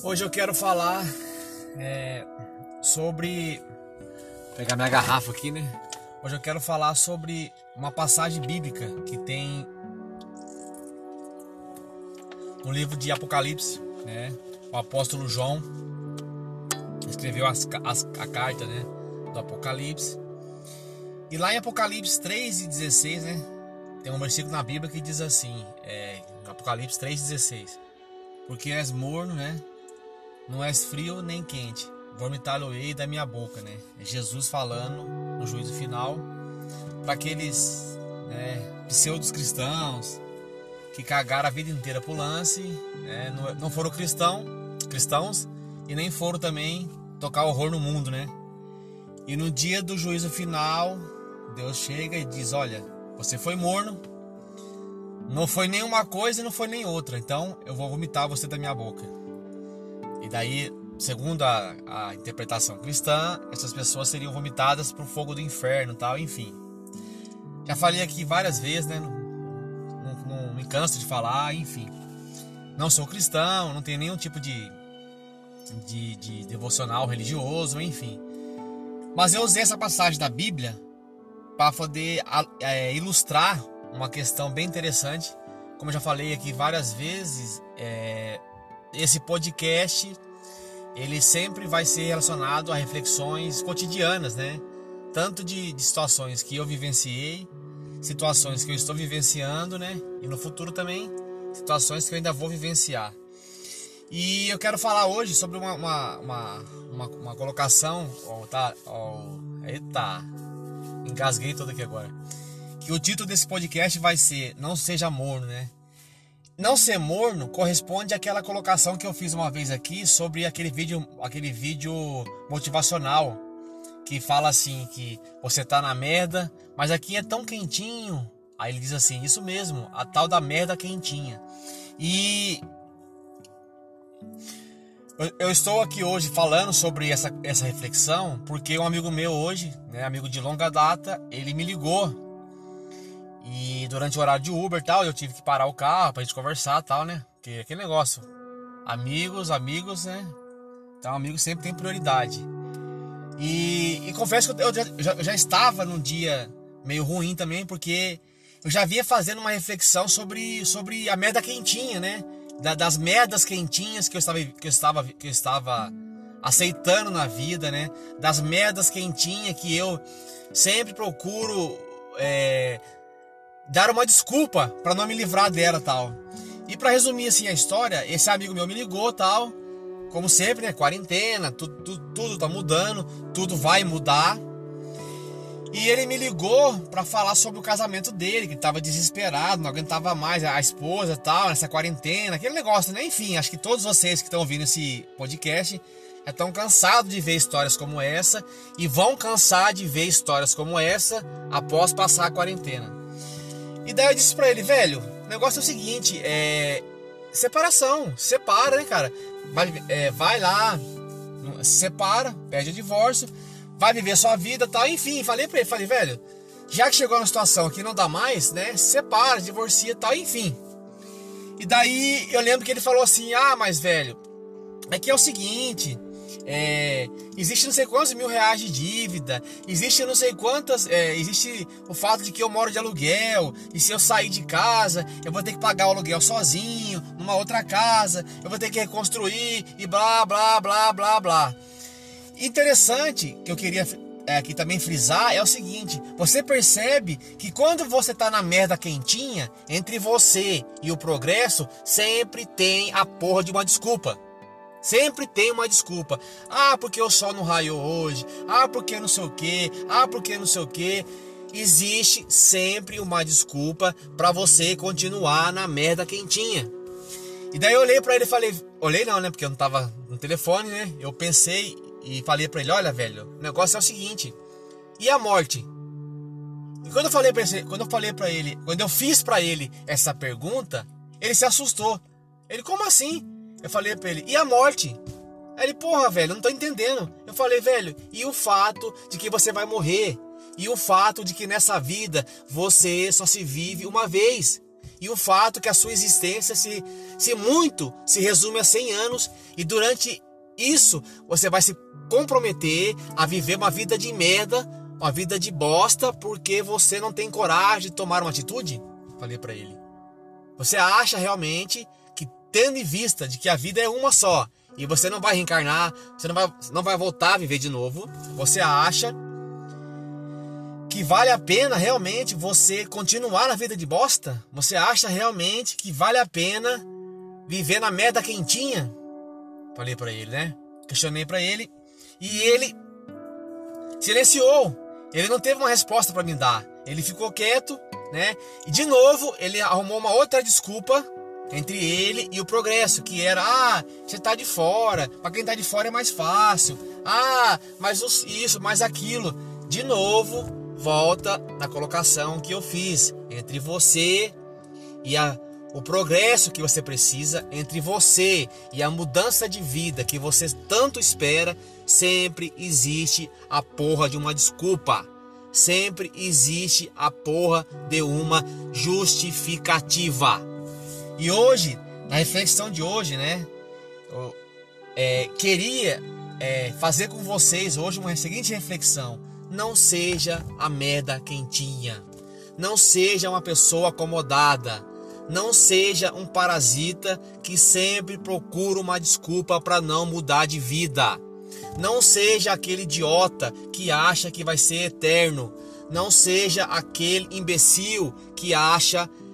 Hoje eu quero falar é, sobre. Vou pegar minha garrafa aqui, né? Hoje eu quero falar sobre uma passagem bíblica que tem no livro de Apocalipse, né? O apóstolo João escreveu as, as, a carta, né? Do Apocalipse. E lá em Apocalipse 3 e 16, né? Tem um versículo na Bíblia que diz assim, é, Apocalipse 3,16. Porque és morno, né? Não és frio nem quente. Vomitar-lo-ei da minha boca, né? É Jesus falando no juízo final para aqueles né, pseudos cristãos que cagaram a vida inteira pro lance, né? não, foram cristão, cristãos e nem foram também tocar horror no mundo, né? E no dia do juízo final, Deus chega e diz: Olha, você foi morno, não foi nenhuma coisa e não foi nem outra, então eu vou vomitar você da minha boca. E daí, segundo a, a interpretação cristã, essas pessoas seriam vomitadas para o fogo do inferno, tal, enfim. Já falei aqui várias vezes, né? Não, não, não me canso de falar, enfim. Não sou cristão, não tenho nenhum tipo de, de, de devocional religioso, enfim. Mas eu usei essa passagem da Bíblia para poder é, ilustrar uma questão bem interessante. Como eu já falei aqui várias vezes, é, esse podcast ele sempre vai ser relacionado a reflexões cotidianas, né? Tanto de, de, situações que eu vivenciei, situações que eu estou vivenciando, né? E no futuro também, situações que eu ainda vou vivenciar. E eu quero falar hoje sobre uma, uma, uma, uma, uma colocação. Oh, tá, oh, eita, engasguei todo aqui agora. Que o título desse podcast vai ser Não Seja Morno, né? Não ser morno corresponde àquela colocação que eu fiz uma vez aqui sobre aquele vídeo, aquele vídeo motivacional que fala assim que você tá na merda, mas aqui é tão quentinho. Aí ele diz assim, isso mesmo, a tal da merda quentinha. E eu estou aqui hoje falando sobre essa, essa reflexão porque um amigo meu hoje, né, amigo de longa data, ele me ligou e durante o horário de Uber tal, eu tive que parar o carro pra gente conversar tal, né? Porque aquele negócio. Amigos, amigos, né? Então, amigos sempre tem prioridade. E, e confesso que eu já, já, já, estava num dia meio ruim também, porque eu já vinha fazendo uma reflexão sobre, sobre a merda quentinha, né? Da, das merdas quentinhas que eu estava, que eu estava, que eu estava aceitando na vida, né? Das merdas quentinhas que eu sempre procuro é, dar uma desculpa para não me livrar dela tal. E para resumir assim a história, esse amigo meu me ligou tal, como sempre, né? Quarentena, tudo, tudo, tudo tá mudando, tudo vai mudar. E ele me ligou para falar sobre o casamento dele, que estava desesperado, não aguentava mais a esposa tal, nessa quarentena, aquele negócio, né? Enfim, acho que todos vocês que estão ouvindo esse podcast estão cansados de ver histórias como essa e vão cansar de ver histórias como essa após passar a quarentena. E daí eu disse pra ele, velho, o negócio é o seguinte, é. Separação, separa, né, cara? Vai, é, vai lá, se separa, pede o divórcio, vai viver sua vida tal. Enfim, falei pra ele, falei, velho, já que chegou numa situação que não dá mais, né? Separa, divorcia tal, enfim. E daí eu lembro que ele falou assim: ah, mas velho, é que é o seguinte, é, existe não sei quantos mil reais de dívida, existe não sei quantas, é, existe o fato de que eu moro de aluguel, e se eu sair de casa, eu vou ter que pagar o aluguel sozinho, numa outra casa, eu vou ter que reconstruir, e blá, blá, blá, blá, blá. Interessante, que eu queria é, aqui também frisar, é o seguinte, você percebe que quando você tá na merda quentinha, entre você e o progresso, sempre tem a porra de uma desculpa. Sempre tem uma desculpa. Ah, porque o sol não raiou hoje. Ah, porque não sei o que. Ah, porque não sei o que. Existe sempre uma desculpa para você continuar na merda quentinha. E daí eu olhei para ele e falei, olhei não, né, porque eu não tava no telefone, né? Eu pensei e falei para ele, olha, velho, o negócio é o seguinte. E a morte? E quando eu falei para ele, quando eu falei para ele, quando eu fiz para ele essa pergunta, ele se assustou. Ele, como assim? Eu falei pra ele, e a morte? Ele, porra, velho, não tô entendendo. Eu falei, velho, e o fato de que você vai morrer? E o fato de que nessa vida você só se vive uma vez? E o fato que a sua existência, se, se muito, se resume a 100 anos E durante isso, você vai se comprometer a viver uma vida de merda, uma vida de bosta, porque você não tem coragem de tomar uma atitude? Falei para ele. Você acha realmente tendo em vista de que a vida é uma só, e você não vai reencarnar, você não vai, não vai voltar a viver de novo, você acha que vale a pena realmente você continuar na vida de bosta? Você acha realmente que vale a pena viver na merda quentinha? Falei para ele, né? Questionei para ele e ele silenciou. Ele não teve uma resposta para me dar. Ele ficou quieto, né? E de novo ele arrumou uma outra desculpa entre ele e o progresso, que era ah, você tá de fora, para quem tá de fora é mais fácil. Ah, mas isso, mais aquilo. De novo, volta na colocação que eu fiz entre você e a o progresso que você precisa entre você e a mudança de vida que você tanto espera, sempre existe a porra de uma desculpa. Sempre existe a porra de uma justificativa. E hoje, na reflexão de hoje, né? Eu, é, queria é, fazer com vocês hoje uma seguinte reflexão. Não seja a merda quentinha. Não seja uma pessoa acomodada não seja um parasita que sempre procura uma desculpa para não mudar de vida. Não seja aquele idiota que acha que vai ser eterno. Não seja aquele imbecil que acha que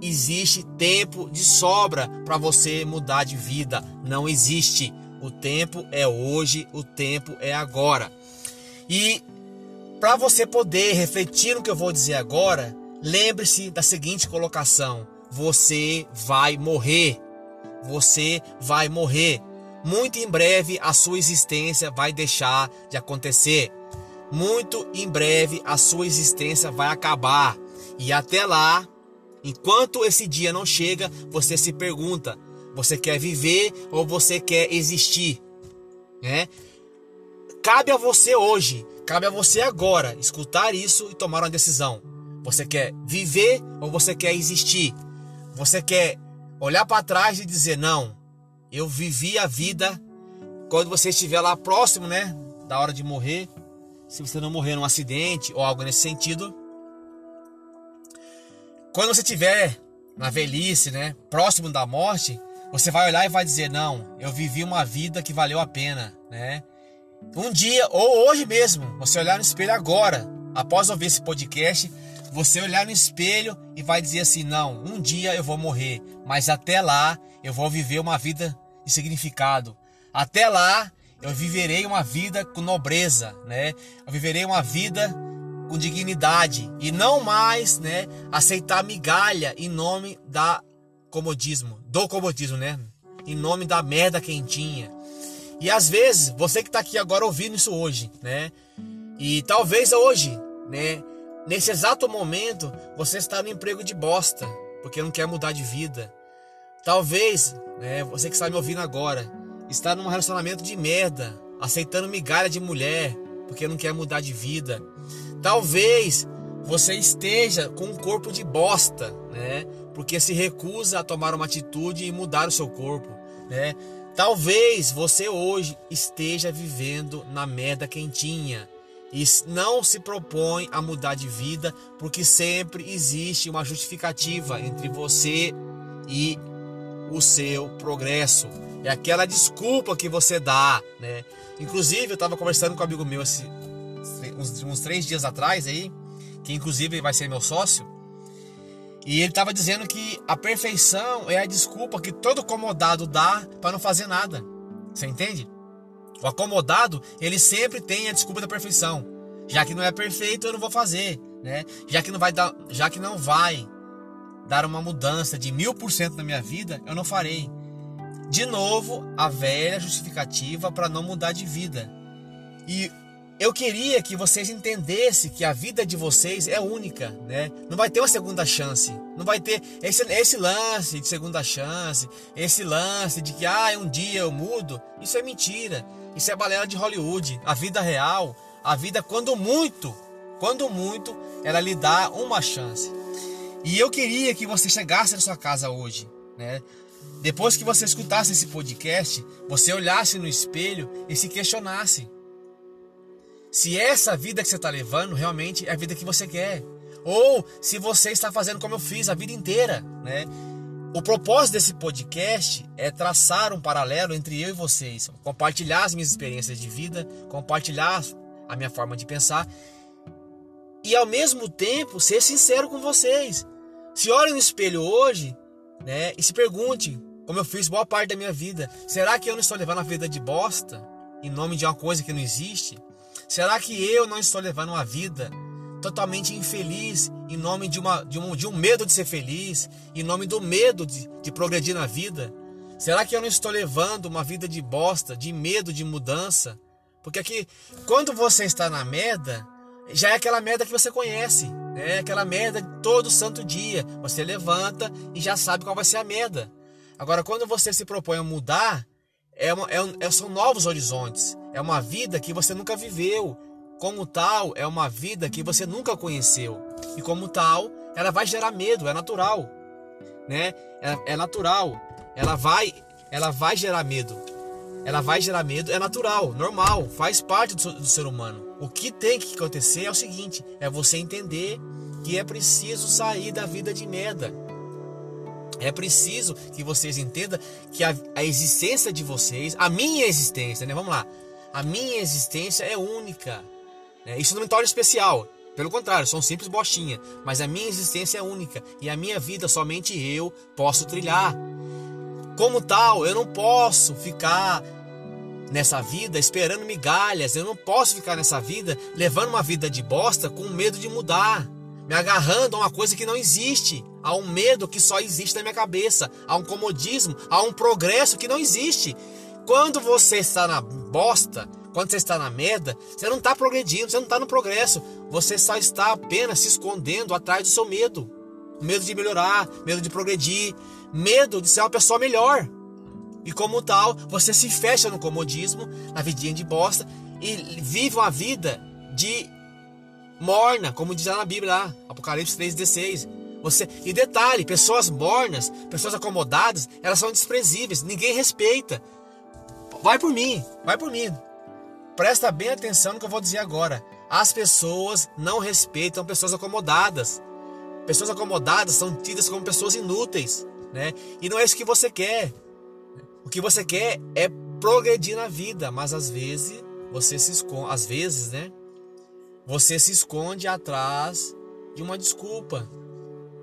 existe tempo de sobra para você mudar de vida. Não existe. O tempo é hoje, o tempo é agora. E para você poder refletir no que eu vou dizer agora, lembre-se da seguinte colocação: você vai morrer. Você vai morrer. Muito em breve a sua existência vai deixar de acontecer. Muito em breve a sua existência vai acabar. E até lá, enquanto esse dia não chega, você se pergunta: você quer viver ou você quer existir? É? Cabe a você hoje, cabe a você agora escutar isso e tomar uma decisão. Você quer viver ou você quer existir? Você quer olhar para trás e dizer: Não, eu vivi a vida quando você estiver lá próximo, né? Da hora de morrer. Se você não morrer num acidente ou algo nesse sentido. Quando você estiver na velhice, né? Próximo da morte, você vai olhar e vai dizer: Não, eu vivi uma vida que valeu a pena, né? Um dia, ou hoje mesmo, você olhar no espelho agora, após ouvir esse podcast, você olhar no espelho e vai dizer assim: não, um dia eu vou morrer, mas até lá eu vou viver uma vida de significado. Até lá eu viverei uma vida com nobreza, né? Eu viverei uma vida com dignidade e não mais, né, aceitar migalha em nome da comodismo, do comodismo, né? Em nome da merda quentinha. E às vezes, você que está aqui agora ouvindo isso hoje, né? E talvez hoje, né, Nesse exato momento, você está no emprego de bosta, porque não quer mudar de vida. Talvez, né, você que está me ouvindo agora, está num relacionamento de merda, aceitando migalha de mulher, porque não quer mudar de vida. Talvez você esteja com um corpo de bosta, né? Porque se recusa a tomar uma atitude e mudar o seu corpo, né? Talvez você hoje esteja vivendo na merda quentinha, e não se propõe a mudar de vida, porque sempre existe uma justificativa entre você e o seu progresso. É aquela desculpa que você dá, né? Inclusive, eu estava conversando com um amigo meu esse, uns, uns três dias atrás aí, que inclusive vai ser meu sócio, e ele estava dizendo que a perfeição é a desculpa que todo acomodado dá para não fazer nada. Você entende? O acomodado, ele sempre tem a desculpa da perfeição. Já que não é perfeito, eu não vou fazer, né? Já que não vai dar, já que não vai dar uma mudança de mil por cento na minha vida, eu não farei. De novo, a velha justificativa para não mudar de vida. E eu queria que vocês entendessem que a vida de vocês é única, né? Não vai ter uma segunda chance. Não vai ter esse, esse lance de segunda chance, esse lance de que ah, um dia eu mudo. Isso é mentira. Isso é balela de Hollywood. A vida real, a vida quando muito, quando muito, ela lhe dá uma chance. E eu queria que você chegasse na sua casa hoje, né? depois que você escutasse esse podcast, você olhasse no espelho e se questionasse se essa vida que você está levando realmente é a vida que você quer. Ou se você está fazendo como eu fiz a vida inteira, né? O propósito desse podcast é traçar um paralelo entre eu e vocês, compartilhar as minhas experiências de vida, compartilhar a minha forma de pensar e ao mesmo tempo ser sincero com vocês. Se olhe no espelho hoje, né, e se pergunte, como eu fiz boa parte da minha vida, será que eu não estou levando a vida de bosta em nome de uma coisa que não existe? Será que eu não estou levando uma vida totalmente infeliz em nome de, uma, de, um, de um medo de ser feliz, em nome do medo de, de progredir na vida? Será que eu não estou levando uma vida de bosta, de medo de mudança? Porque aqui, quando você está na merda, já é aquela merda que você conhece. É aquela merda todo santo dia. Você levanta e já sabe qual vai ser a merda. Agora, quando você se propõe a mudar, é uma, é, é, são novos horizontes. É uma vida que você nunca viveu. Como tal, é uma vida que você nunca conheceu. E como tal, ela vai gerar medo, é natural. Né? É, é natural. Ela vai, ela vai gerar medo. Ela vai gerar medo, é natural, normal, faz parte do, do ser humano. O que tem que acontecer é o seguinte: é você entender que é preciso sair da vida de merda. É preciso que vocês entendam que a, a, existência de vocês, a minha existência, né? Vamos lá. A minha existência é única. Né? Isso não me torna especial. Pelo contrário, sou um simples bostinha. Mas a minha existência é única. E a minha vida somente eu posso trilhar. Como tal, eu não posso ficar nessa vida esperando migalhas. Eu não posso ficar nessa vida levando uma vida de bosta com medo de mudar, me agarrando a uma coisa que não existe, a um medo que só existe na minha cabeça, a um comodismo, a um progresso que não existe. Quando você está na bosta, quando você está na merda, você não está progredindo, você não está no progresso, você só está apenas se escondendo atrás do seu medo. Medo de melhorar, medo de progredir, medo de ser uma pessoa melhor. E como tal, você se fecha no comodismo, na vidinha de bosta e vive uma vida de morna, como diz lá na Bíblia, lá, Apocalipse 3,16. Você, e detalhe, pessoas mornas, pessoas acomodadas, elas são desprezíveis, ninguém respeita. Vai por mim, vai por mim. Presta bem atenção no que eu vou dizer agora. As pessoas não respeitam pessoas acomodadas. Pessoas acomodadas são tidas como pessoas inúteis, né? E não é isso que você quer. O que você quer é progredir na vida, mas às vezes você se esconde, às vezes, né? Você se esconde atrás de uma desculpa.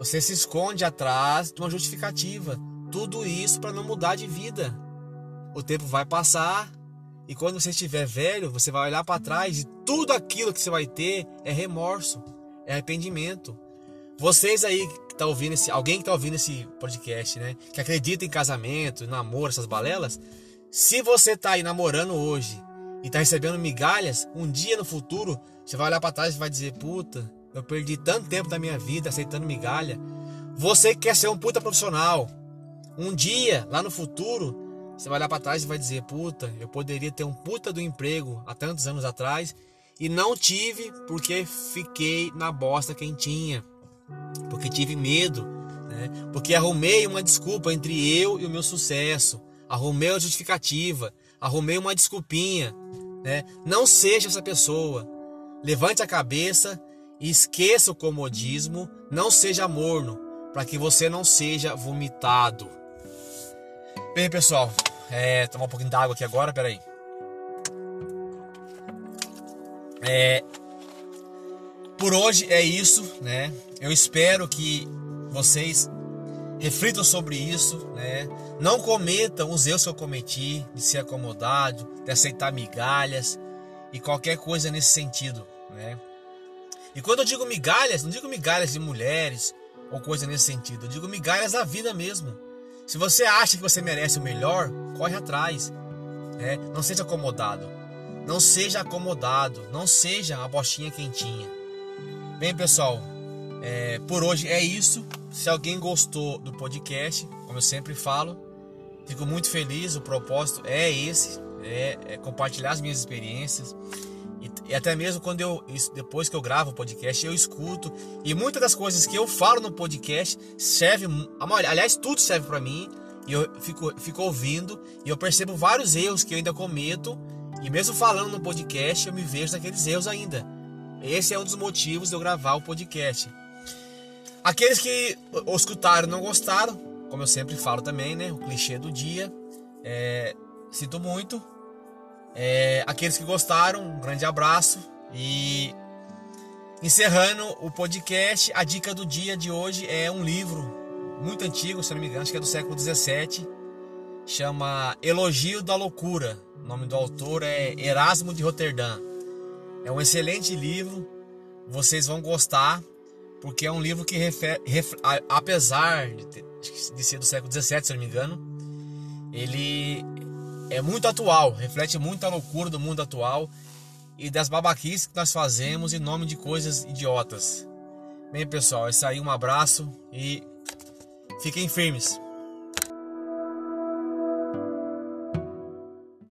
Você se esconde atrás de uma justificativa. Tudo isso para não mudar de vida. O tempo vai passar e quando você estiver velho, você vai olhar para trás e tudo aquilo que você vai ter é remorso, é arrependimento. Vocês aí que tá ouvindo esse, alguém que tá ouvindo esse podcast, né, que acredita em casamento, namoro, essas balelas, se você tá aí namorando hoje e tá recebendo migalhas, um dia no futuro você vai olhar para trás e vai dizer: "Puta, eu perdi tanto tempo da minha vida aceitando migalha". Você quer ser um puta profissional. Um dia, lá no futuro, você vai olhar para trás e vai dizer: "Puta, eu poderia ter um puta do emprego há tantos anos atrás e não tive porque fiquei na bosta quentinha" porque tive medo, né? porque arrumei uma desculpa entre eu e o meu sucesso, arrumei uma justificativa, arrumei uma desculpinha. Né? Não seja essa pessoa. Levante a cabeça e esqueça o comodismo, não seja morno, para que você não seja vomitado. Bem, pessoal, é, tomar um pouquinho d'água aqui agora, peraí. É, por hoje é isso, né? Eu espero que vocês reflitam sobre isso, né? Não cometam os erros que eu cometi de ser acomodado, de aceitar migalhas e qualquer coisa nesse sentido, né? E quando eu digo migalhas, não digo migalhas de mulheres ou coisa nesse sentido, eu digo migalhas da vida mesmo. Se você acha que você merece o melhor, corre atrás, né? Não seja acomodado. Não seja acomodado, não seja a bostinha quentinha. Bem, pessoal, é, por hoje é isso. Se alguém gostou do podcast, como eu sempre falo, fico muito feliz. O propósito é esse, é, é compartilhar as minhas experiências. E, e, até mesmo quando eu depois que eu gravo o podcast, eu escuto e muitas das coisas que eu falo no podcast serve, aliás, tudo serve para mim e eu fico, fico ouvindo e eu percebo vários erros que eu ainda cometo e mesmo falando no podcast eu me vejo naqueles erros ainda. Esse é um dos motivos de eu gravar o podcast. Aqueles que o escutaram não gostaram, como eu sempre falo também, né? O clichê do dia. É, sinto muito. É, aqueles que gostaram, um grande abraço. E encerrando o podcast, a dica do dia de hoje é um livro muito antigo, se não me engano, acho que é do século 17. Chama Elogio da Loucura. O nome do autor é Erasmo de Roterdã. É um excelente livro, vocês vão gostar, porque é um livro que, refere, ref, apesar de, de ser do século 17, se não me engano, ele é muito atual, reflete muito a loucura do mundo atual e das babaquices que nós fazemos em nome de coisas idiotas. Bem, pessoal, é isso aí, um abraço e fiquem firmes.